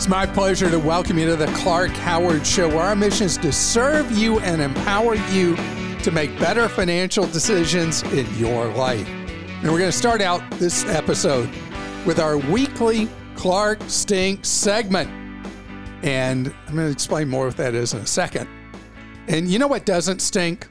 It's my pleasure to welcome you to the Clark Howard Show, where our mission is to serve you and empower you to make better financial decisions in your life. And we're going to start out this episode with our weekly Clark Stink segment. And I'm going to explain more what that is in a second. And you know what doesn't stink?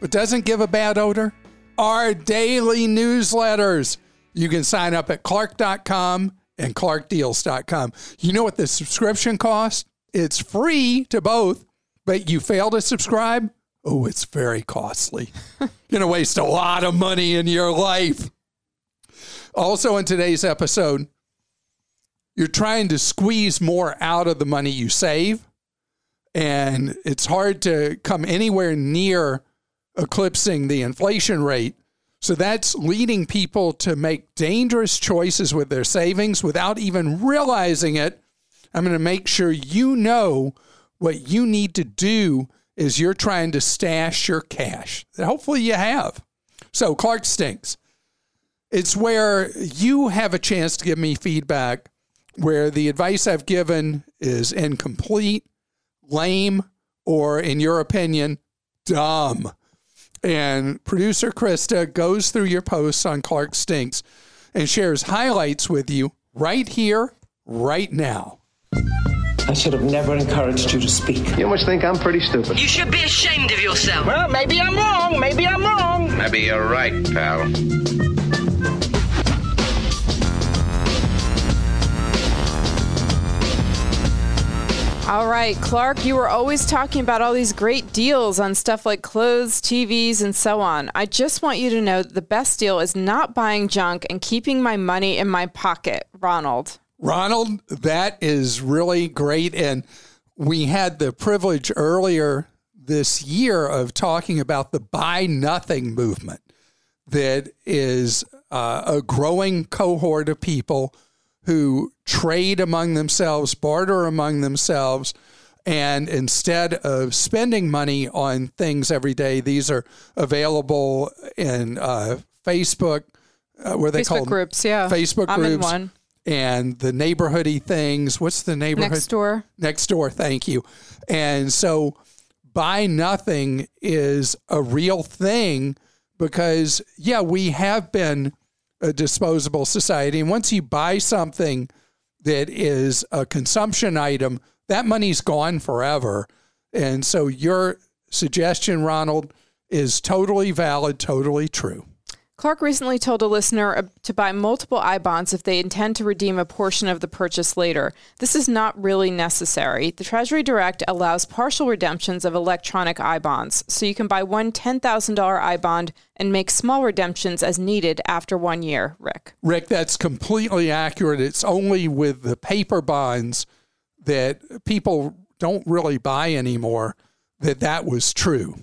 What doesn't give a bad odor? Our daily newsletters. You can sign up at clark.com and clarkdeals.com. You know what the subscription costs? It's free to both, but you fail to subscribe? Oh, it's very costly. You're going to waste a lot of money in your life. Also, in today's episode, you're trying to squeeze more out of the money you save, and it's hard to come anywhere near eclipsing the inflation rate. So that's leading people to make dangerous choices with their savings without even realizing it. I'm going to make sure you know what you need to do is you're trying to stash your cash. that Hopefully you have. So Clark Stinks. It's where you have a chance to give me feedback where the advice I've given is incomplete, lame, or in your opinion, dumb. And producer Christa goes through your posts on Clark Stinks and shares highlights with you right here, right now. I should have never encouraged you to speak. You must think I'm pretty stupid. You should be ashamed of yourself. Well, maybe I'm wrong. Maybe I'm wrong. Maybe you're right, pal. All right, Clark, you were always talking about all these great deals on stuff like clothes, TVs, and so on. I just want you to know that the best deal is not buying junk and keeping my money in my pocket. Ronald. Ronald, that is really great. And we had the privilege earlier this year of talking about the buy nothing movement that is uh, a growing cohort of people who trade among themselves, barter among themselves, and instead of spending money on things every day, these are available in uh, Facebook, uh, where they Facebook call groups, yeah. Facebook I'm in groups, one. and the neighborhoody things. What's the neighborhood Next door. Next door, thank you. And so, buy nothing is a real thing because, yeah, we have been a disposable society. And once you buy something that is a consumption item, that money's gone forever. And so your suggestion, Ronald, is totally valid, totally true. Clark recently told a listener uh, to buy multiple I bonds if they intend to redeem a portion of the purchase later. This is not really necessary. The Treasury Direct allows partial redemptions of electronic I bonds, so you can buy one $10,000 I bond and make small redemptions as needed after one year. Rick. Rick, that's completely accurate. It's only with the paper bonds that people don't really buy anymore that that was true.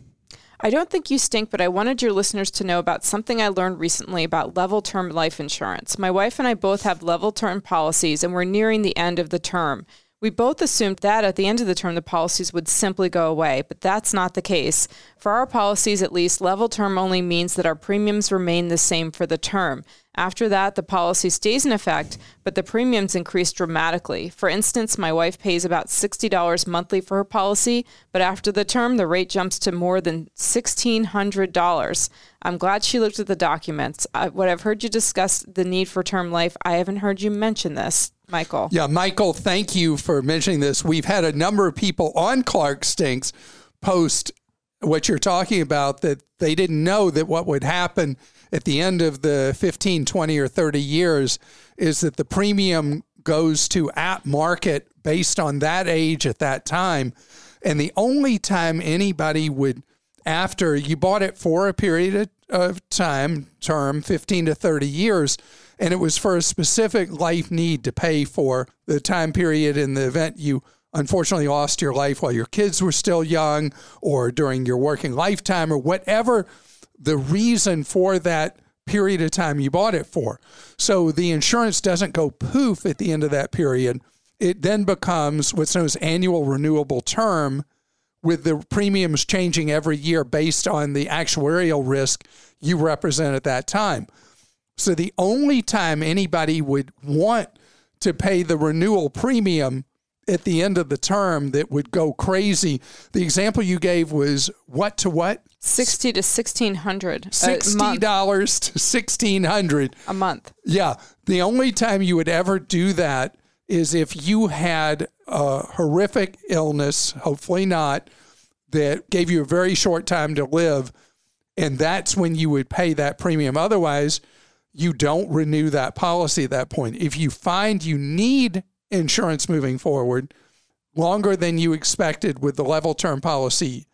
I don't think you stink, but I wanted your listeners to know about something I learned recently about level term life insurance. My wife and I both have level term policies, and we're nearing the end of the term. We both assumed that at the end of the term, the policies would simply go away, but that's not the case. For our policies, at least, level term only means that our premiums remain the same for the term. After that, the policy stays in effect, but the premiums increase dramatically. For instance, my wife pays about $60 monthly for her policy, but after the term, the rate jumps to more than $1,600. I'm glad she looked at the documents. I, what I've heard you discuss the need for term life, I haven't heard you mention this. Michael. Yeah, Michael, thank you for mentioning this. We've had a number of people on Clark Stinks post what you're talking about that they didn't know that what would happen at the end of the 15, 20, or 30 years is that the premium goes to at market based on that age at that time. And the only time anybody would, after you bought it for a period of time, term, 15 to 30 years, and it was for a specific life need to pay for the time period in the event you unfortunately lost your life while your kids were still young or during your working lifetime or whatever the reason for that period of time you bought it for. So the insurance doesn't go poof at the end of that period. It then becomes what's known as annual renewable term with the premiums changing every year based on the actuarial risk you represent at that time. So the only time anybody would want to pay the renewal premium at the end of the term that would go crazy. The example you gave was what to what? 60 to 1600 Sixty a month. dollars to sixteen hundred. A month. Yeah. The only time you would ever do that is if you had a horrific illness, hopefully not, that gave you a very short time to live. And that's when you would pay that premium. Otherwise, you don't renew that policy at that point. If you find you need insurance moving forward longer than you expected with the level term policy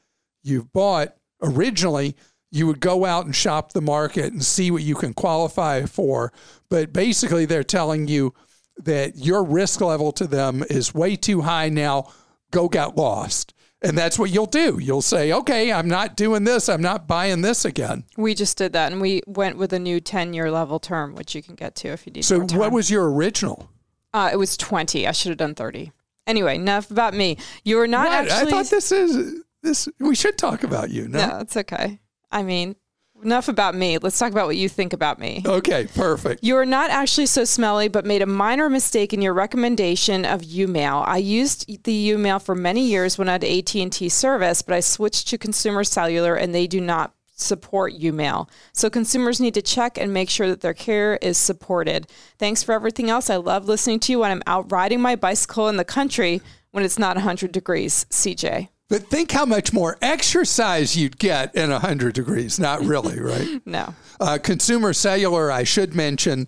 you've bought originally, you would go out and shop the market and see what you can qualify for. But basically, they're telling you that your risk level to them is way too high now. Go get lost. And that's what you'll do. You'll say, okay, I'm not doing this. I'm not buying this again. We just did that and we went with a new 10 year level term, which you can get to if you need So, what was your original? Uh, it was 20. I should have done 30. Anyway, enough about me. You're not What? actually. I thought this is this. We should talk about you. No. No, it's okay. I mean, enough about me. Let's talk about what you think about me. Okay. Perfect. You are not actually so smelly, but made a minor mistake in your recommendation of YouMail. I used the YouMail for many years when I had AT&T service, but I switched to Consumer Cellular and they do not support YouMail. So consumers need to check and make sure that their care is supported. Thanks for everything else. I love listening to you when I'm out riding my bicycle in the country when it's not 100 degrees. CJ. But think how much more exercise you'd get in 100 degrees. Not really, right? No. Uh, Consumer Cellular, I should mention,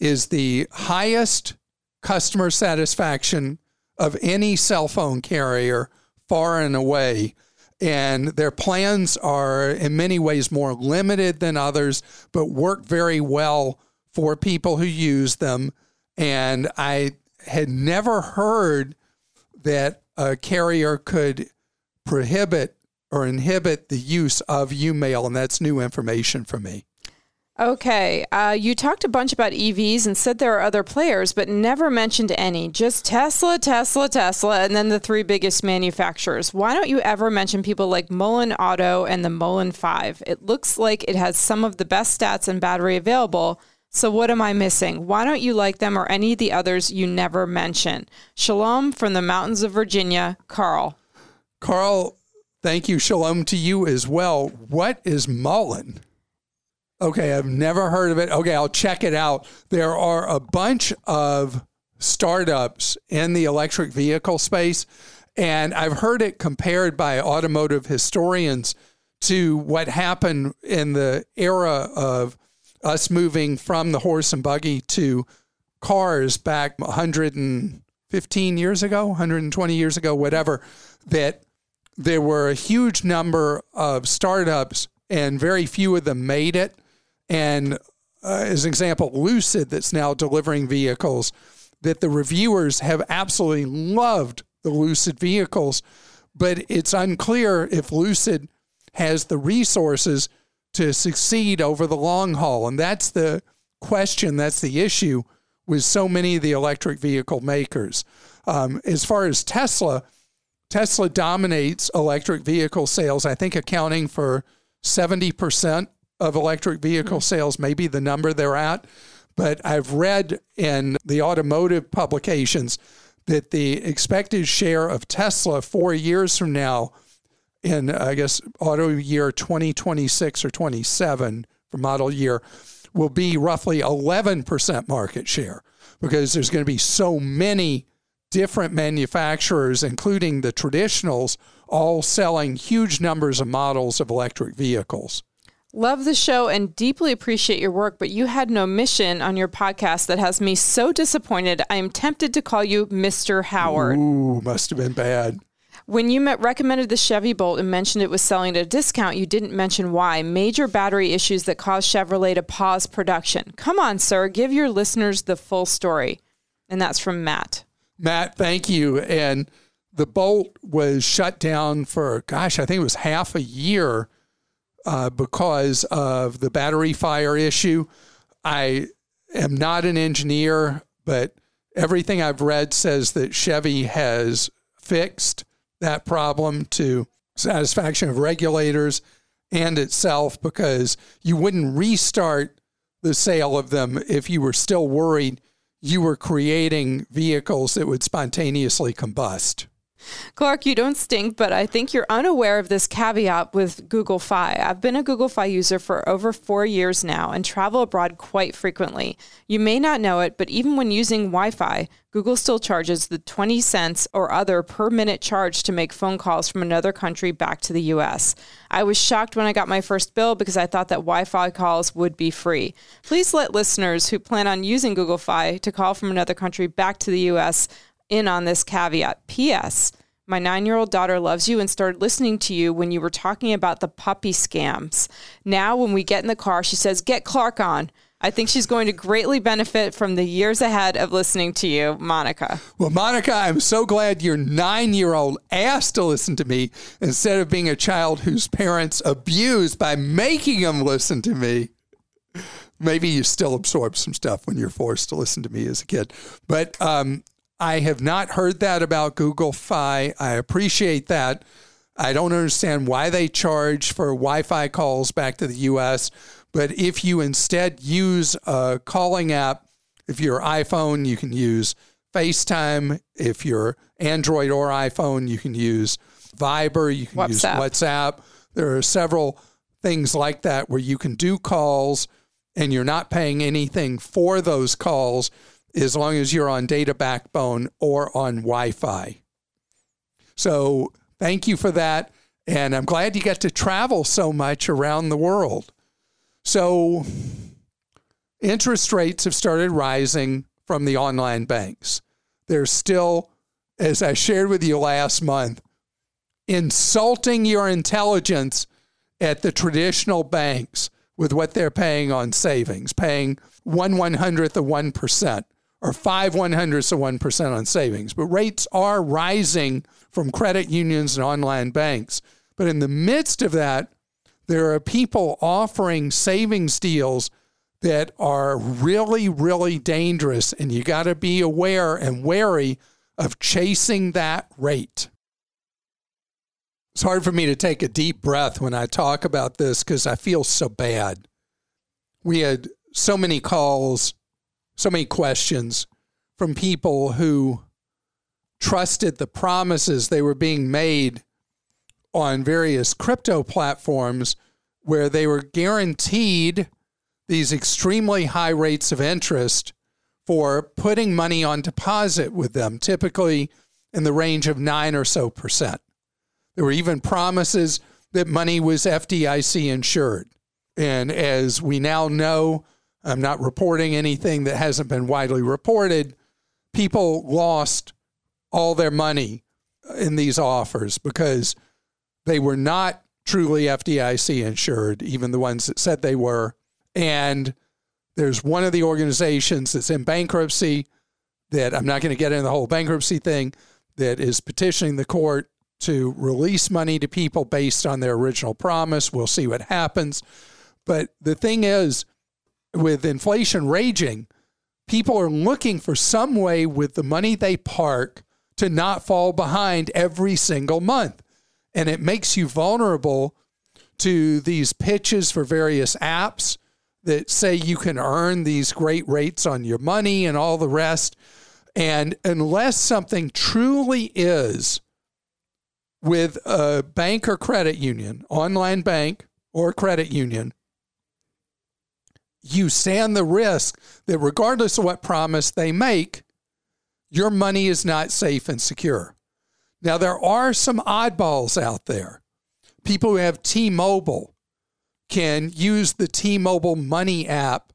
is the highest customer satisfaction of any cell phone carrier, far and away. And their plans are, in many ways, more limited than others, but work very well for people who use them. And I had never heard that a carrier could prohibit or inhibit the use of YouMail, and that's new information for me. Okay. Uh, you talked a bunch about EVs and said there are other players, but never mentioned any. Just Tesla, Tesla, Tesla, and then the three biggest manufacturers. Why don't you ever mention people like Mullen Auto and the Mullen 5? It looks like it has some of the best stats and battery available. So what am I missing? Why don't you like them or any of the others you never mention? Shalom from the mountains of Virginia, Carl. Carl, thank you. Shalom to you as well. What is Mullen? Okay, I've never heard of it. Okay, I'll check it out. There are a bunch of startups in the electric vehicle space, and I've heard it compared by automotive historians to what happened in the era of us moving from the horse and buggy to cars back 115 years ago, 120 years ago, whatever, that there were a huge number of startups and very few of them made it. And uh, as an example, Lucid, that's now delivering vehicles, that the reviewers have absolutely loved the Lucid vehicles, but it's unclear if Lucid has the resources to succeed over the long haul. And that's the question, that's the issue with so many of the electric vehicle makers. Um, as far as Tesla, Tesla dominates electric vehicle sales, I think accounting for 70% of electric vehicle hmm. sales, maybe the number they're at. But I've read in the automotive publications that the expected share of Tesla four years from now, in I guess auto year 2026 or 27 for model year, will be roughly 11% market share because there's going to be so many different manufacturers, including the traditionals, all selling huge numbers of models of electric vehicles. Love the show and deeply appreciate your work, but you had an omission on your podcast that has me so disappointed. I am tempted to call you Mr. Howard. Ooh, must have been bad. When you met, recommended the Chevy Bolt and mentioned it was selling at a discount, you didn't mention why. Major battery issues that caused Chevrolet to pause production. Come on, sir, give your listeners the full story. And that's from Matt. Matt, thank you. And the Bolt was shut down for, gosh, I think it was half a year uh, because of the battery fire issue. I am not an engineer, but everything I've read says that Chevy has fixed that problem to satisfaction of regulators and itself because you wouldn't restart the sale of them if you were still worried you were creating vehicles that would spontaneously combust. Clark, you don't stink, but I think you're unaware of this caveat with Google Fi. I've been a Google Fi user for over four years now and travel abroad quite frequently. You may not know it, but even when using Wi Fi, Google still charges the 20 cents or other per minute charge to make phone calls from another country back to the US. I was shocked when I got my first bill because I thought that Wi Fi calls would be free. Please let listeners who plan on using Google Fi to call from another country back to the US in on this caveat. P.S. My nine year old daughter loves you and started listening to you when you were talking about the puppy scams. Now, when we get in the car, she says, Get Clark on. I think she's going to greatly benefit from the years ahead of listening to you, Monica. Well, Monica, I'm so glad your nine year old asked to listen to me instead of being a child whose parents abused by making them listen to me. Maybe you still absorb some stuff when you're forced to listen to me as a kid. But um, I have not heard that about Google Fi. I appreciate that. I don't understand why they charge for Wi Fi calls back to the US. But if you instead use a calling app, if you're iPhone, you can use FaceTime. If you're Android or iPhone, you can use Viber, you can WhatsApp. use WhatsApp. There are several things like that where you can do calls and you're not paying anything for those calls as long as you're on data backbone or on Wi Fi. So thank you for that. And I'm glad you get to travel so much around the world. So interest rates have started rising from the online banks. They're still, as I shared with you last month, insulting your intelligence at the traditional banks with what they're paying on savings, paying one one hundredth of one percent or five one hundredths of one percent on savings. But rates are rising from credit unions and online banks. But in the midst of that, there are people offering savings deals that are really, really dangerous, and you got to be aware and wary of chasing that rate. It's hard for me to take a deep breath when I talk about this because I feel so bad. We had so many calls, so many questions from people who trusted the promises they were being made on various crypto platforms where they were guaranteed these extremely high rates of interest for putting money on deposit with them, typically in the range of nine or so percent. There were even promises that money was FDIC insured. And as we now know, I'm not reporting anything that hasn't been widely reported. People lost all their money in these offers because they were not truly FDIC insured, even the ones that said they were. And there's one of the organizations that's in bankruptcy that I'm not going to get into the whole bankruptcy thing that is petitioning the court to release money to people based on their original promise. We'll see what happens. But the thing is, with inflation raging, people are looking for some way with the money they park to not fall behind every single month. And it makes you vulnerable to these pitches for various apps that say you can earn these great rates on your money and all the rest. And unless something truly is with a bank or credit union, online bank or credit union, you stand the risk that regardless of what promise they make, your money is not safe and secure. Now, there are some oddballs out there. People who have T Mobile can use the T Mobile Money app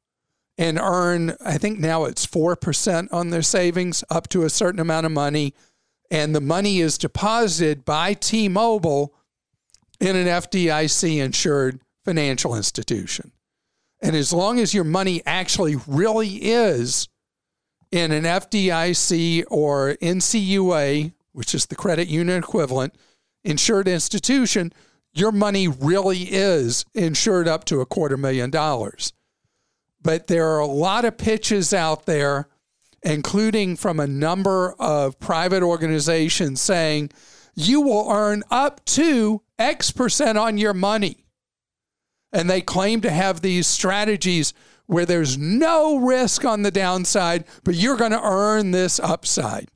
and earn, I think now it's 4% on their savings up to a certain amount of money. And the money is deposited by T Mobile in an FDIC insured financial institution. And as long as your money actually really is in an FDIC or NCUA, which is the credit union equivalent, insured institution, your money really is insured up to a quarter million dollars. But there are a lot of pitches out there, including from a number of private organizations, saying you will earn up to X percent on your money. And they claim to have these strategies where there's no risk on the downside, but you're going to earn this upside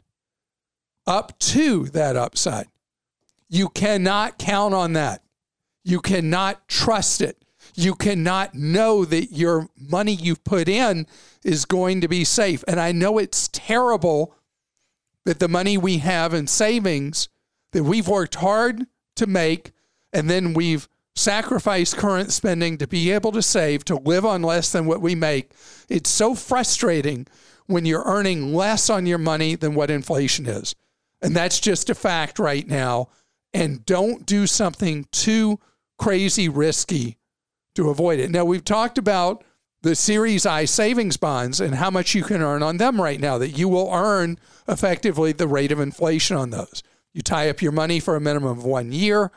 up to that upside. You cannot count on that. You cannot trust it. You cannot know that your money you've put in is going to be safe. And I know it's terrible that the money we have in savings that we've worked hard to make and then we've sacrificed current spending to be able to save to live on less than what we make. It's so frustrating when you're earning less on your money than what inflation is. And that's just a fact right now. And don't do something too crazy risky to avoid it. Now, we've talked about the Series I savings bonds and how much you can earn on them right now, that you will earn effectively the rate of inflation on those. You tie up your money for a minimum of one year,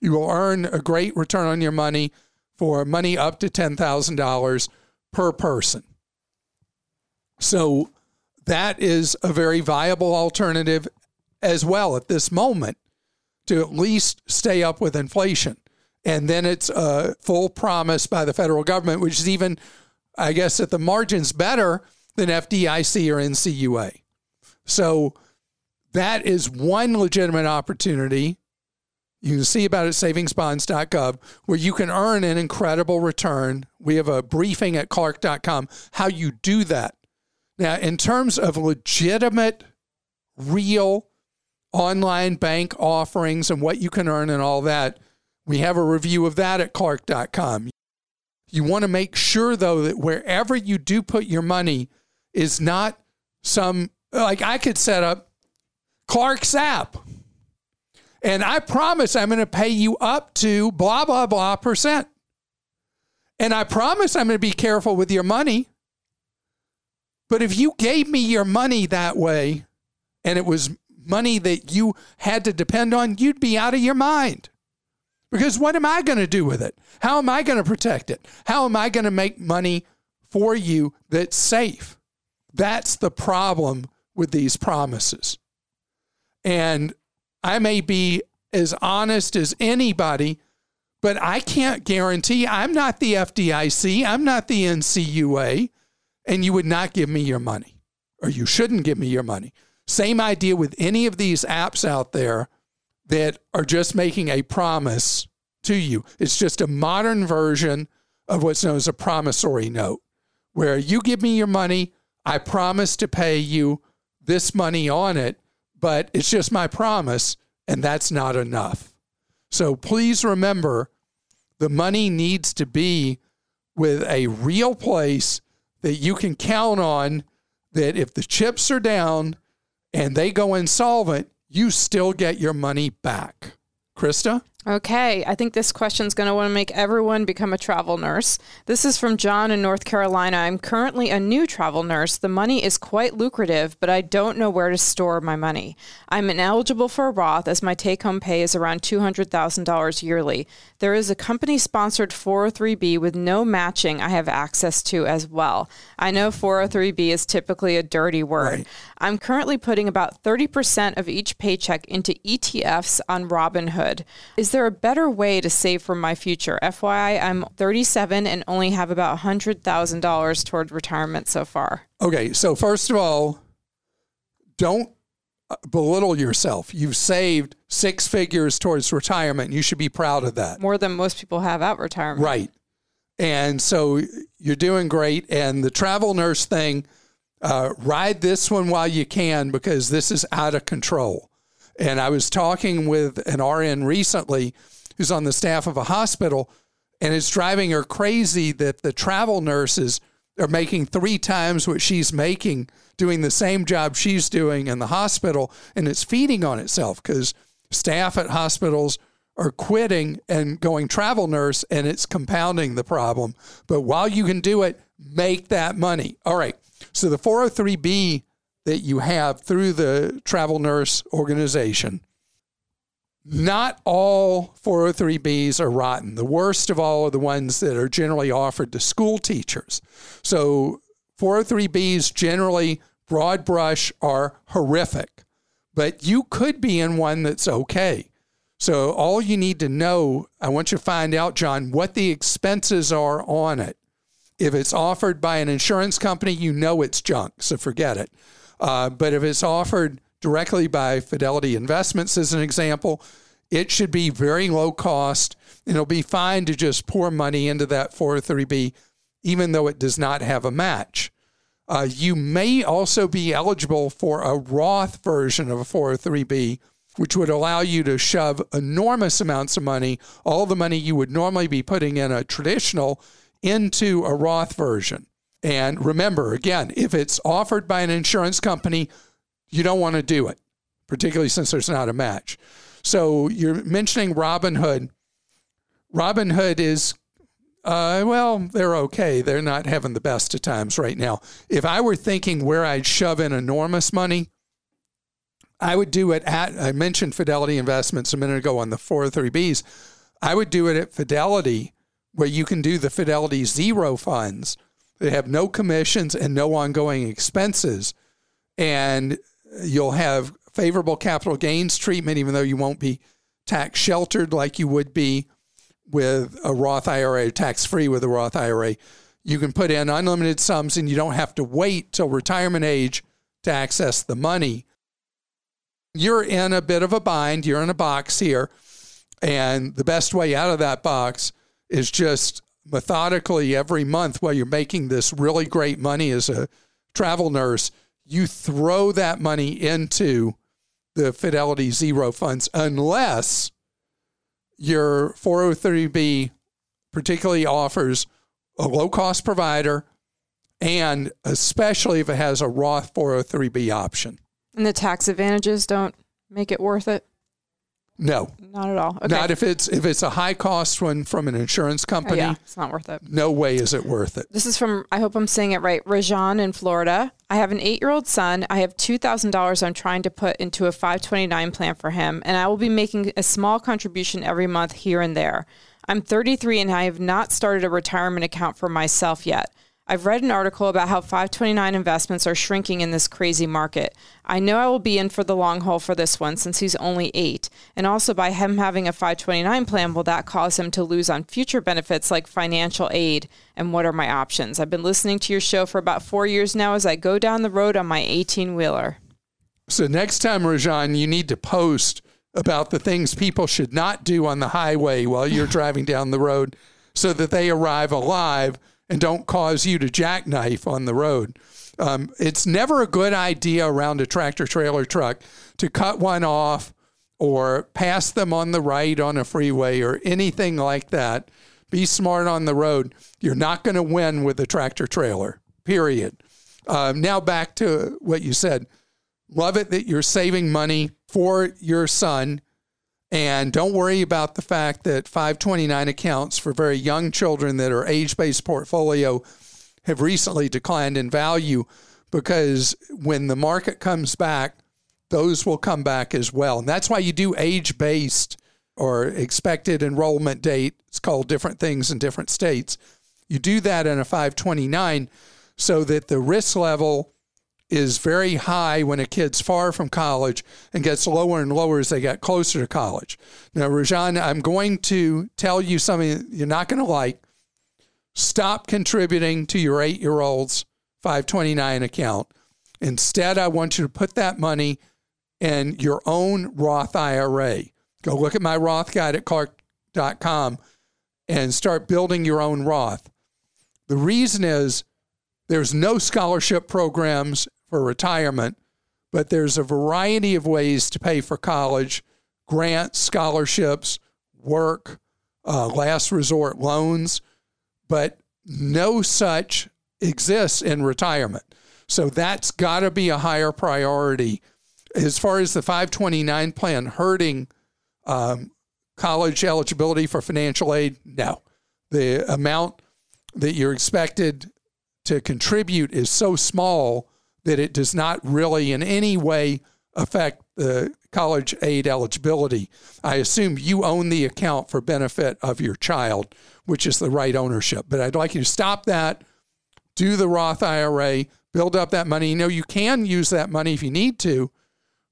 you will earn a great return on your money for money up to $10,000 per person. So that is a very viable alternative as well at this moment to at least stay up with inflation. And then it's a full promise by the federal government, which is even, I guess, at the margins better than FDIC or NCUA. So that is one legitimate opportunity. You can see about it at savingsbonds.gov where you can earn an incredible return. We have a briefing at clark.com how you do that. Now, in terms of legitimate, real online bank offerings and what you can earn and all that, we have a review of that at clark.com. You want to make sure, though, that wherever you do put your money is not some, like I could set up Clark's app. And I promise I'm going to pay you up to blah, blah, blah percent. And I promise I'm going to be careful with your money. But if you gave me your money that way and it was money that you had to depend on, you'd be out of your mind. Because what am I going to do with it? How am I going to protect it? How am I going to make money for you that's safe? That's the problem with these promises. And I may be as honest as anybody, but I can't guarantee I'm not the FDIC, I'm not the NCUA, and you would not give me your money, or you shouldn't give me your money. Same idea with any of these apps out there that are just making a promise to you. It's just a modern version of what's known as a promissory note, where you give me your money, I promise to pay you this money on it, but it's just my promise, and that's not enough. So please remember the money needs to be with a real place that you can count on that if the chips are down and they go insolvent, you still get your money back. Christa? Okay, I think this question is going to want to make everyone become a travel nurse. This is from John in North Carolina. I'm currently a new travel nurse. The money is quite lucrative, but I don't know where to store my money. I'm ineligible for a Roth as my take home pay is around $200,000 yearly. There is a company sponsored 403b with no matching I have access to as well. I know 403b is typically a dirty word. Right. I'm currently putting about 30% of each paycheck into ETFs on Robinhood. Is there a better way to save for my future? FYI, I'm 37 and only have about $100,000 toward retirement so far. Okay, so first of all, don't uh, belittle yourself. You've saved six figures towards retirement. You should be proud of that. More than most people have at retirement. Right. And so you're doing great. And the travel nurse thing, uh, ride this one while you can because this is out of control. And I was talking with an RN recently who's on the staff of a hospital, and it's driving her crazy that the travel nurses are making three times what she's making doing the same job she's doing in the hospital. And it's feeding on itself because staff at hospitals are quitting and going travel nurse, and it's compounding the problem. But while you can do it, make that money. All right. So the 403B that you have through the travel nurse organization. Not all 403Bs are rotten. The worst of all are the ones that are generally offered to school teachers. So 403Bs generally, broad brush, are horrific, but you could be in one that's okay. So all you need to know, I want you to find out, John, what the expenses are on it. If it's offered by an insurance company, you know it's junk, so forget it. Uh, but if it's offered directly by Fidelity Investments, as an example, it should be very low cost. It'll be fine to just pour money into that 403b, even though it does not have a match. Uh, you may also be eligible for a Roth version of a 403b, which would allow you to shove enormous amounts of money, all the money you would normally be putting in a traditional, into a Roth version. And remember, again, if it's offered by an insurance company, you don't want to do it, particularly since there's not a match. So you're mentioning Robinhood. Robinhood is, uh, well, they're okay. They're not having the best of times right now. If I were thinking where I'd shove in enormous money, I would do it at, I mentioned Fidelity Investments a minute ago on the 403Bs. I would do it at Fidelity, where you can do the Fidelity Zero funds. They have no commissions and no ongoing expenses. And you'll have favorable capital gains treatment, even though you won't be tax sheltered like you would be with a Roth IRA, tax free with a Roth IRA. You can put in unlimited sums and you don't have to wait till retirement age to access the money. You're in a bit of a bind, you're in a box here. And the best way out of that box is just methodically every month while you're making this really great money as a travel nurse, you throw that money into the Fidelity Zero funds unless your 403b particularly offers a low cost provider and especially if it has a Roth 403b option. And the tax advantages don't make it worth it? No. Not at all. Okay. Not if it's if it's a high cost one from an insurance Oh, company. yeah, it's not worth it. No way is it worth it. This is from, I hope I'm saying it right, Rajan in Florida. I have an eight year old son. I have $2,000 I'm trying to put into a 529 plan for him, and I will be making a small contribution every month here and there. I'm 33 and I have not started a retirement account for myself yet. I've read an article about how 529 investments are shrinking in this crazy market. I know I will be in for the long haul for this one since he's only eight. And also, by him having a 529 plan, will that cause him to lose on future benefits like financial aid? And what are my options? I've been listening to your show for about four years now as I go down the road on my 18 wheeler. So next time, Rajan, you need to post about the things people should not do on the highway while you're driving down the road so that they arrive alive and don't cause you to jackknife on the road. Um, it's never a good idea around a tractor trailer truck to cut one off or pass them on the right on a freeway or anything like that. Be smart on the road. You're not going to win with a tractor trailer, period. Um, now, back to what you said. Love it that you're saving money for your son. And don't worry about the fact that 529 accounts for very young children that are age based portfolio have recently declined in value because when the market comes back, those will come back as well. And that's why you do age based or expected enrollment date. It's called different things in different states. You do that in a 529 so that the risk level is very high when a kid's far from college and gets lower and lower as they get closer to college. Now, Rajan, I'm going to tell you something you're not going to like. Stop contributing to your eight year old's 529 account. Instead, I want you to put that money in your own Roth IRA. Go look at my Roth guide at clark.com and start building your own Roth. The reason is there's no scholarship programs for retirement, but there's a variety of ways to pay for college grants, scholarships, work, uh, last resort loans, but no such exists in retirement. So that's got to be a higher priority. As far as the 529 plan hurting um, college eligibility for financial aid, no. The amount that you're expected to contribute is so small that it does not really in any way affect the college aid eligibility. I assume you own the account for benefit of your child, which is the right ownership. But I'd like you to stop that, do the Roth IRA, build up that money. You know, you can use that money if you need to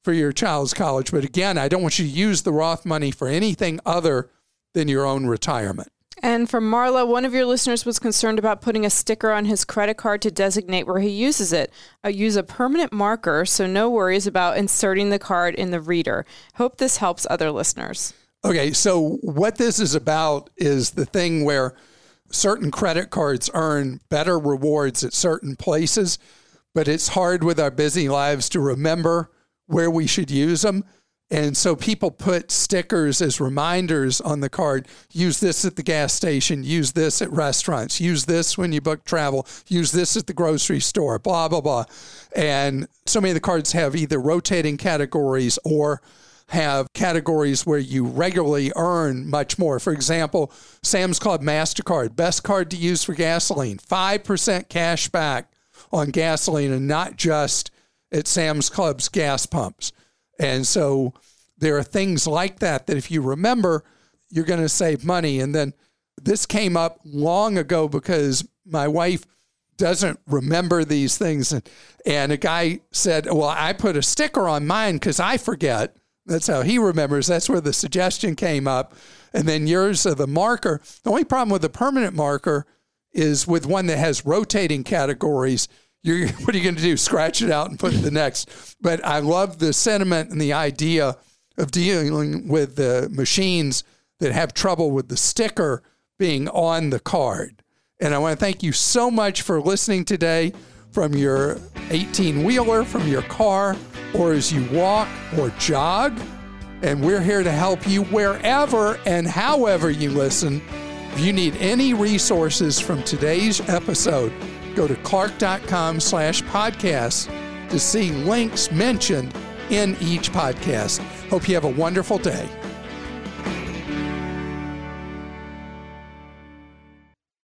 for your child's college. But again, I don't want you to use the Roth money for anything other than your own retirement. And from Marla, one of your listeners was concerned about putting a sticker on his credit card to designate where he uses it. I use a permanent marker, so no worries about inserting the card in the reader. Hope this helps other listeners. Okay, so what this is about is the thing where certain credit cards earn better rewards at certain places, but it's hard with our busy lives to remember where we should use them. And so people put stickers as reminders on the card. Use this at the gas station. Use this at restaurants. Use this when you book travel. Use this at the grocery store, blah, blah, blah. And so many of the cards have either rotating categories or have categories where you regularly earn much more. For example, Sam's Club MasterCard, best card to use for gasoline, 5% cash back on gasoline and not just at Sam's Club's gas pumps. And so there are things like that that if you remember, you're going to save money. And then this came up long ago because my wife doesn't remember these things. And, and a guy said, Well, I put a sticker on mine because I forget. That's how he remembers. That's where the suggestion came up. And then yours are the marker. The only problem with the permanent marker is with one that has rotating categories you're, what are you going to do? Scratch it out and put the next. But I love the sentiment and the idea of dealing with the machines that have trouble with the sticker being on the card. And I want to thank you so much for listening today from your 18 wheeler, from your car, or as you walk or jog. And we're here to help you wherever and however you listen. If you need any resources from today's episode, go to clark.com slash podcast to see links mentioned in each podcast. Hope you have a wonderful day.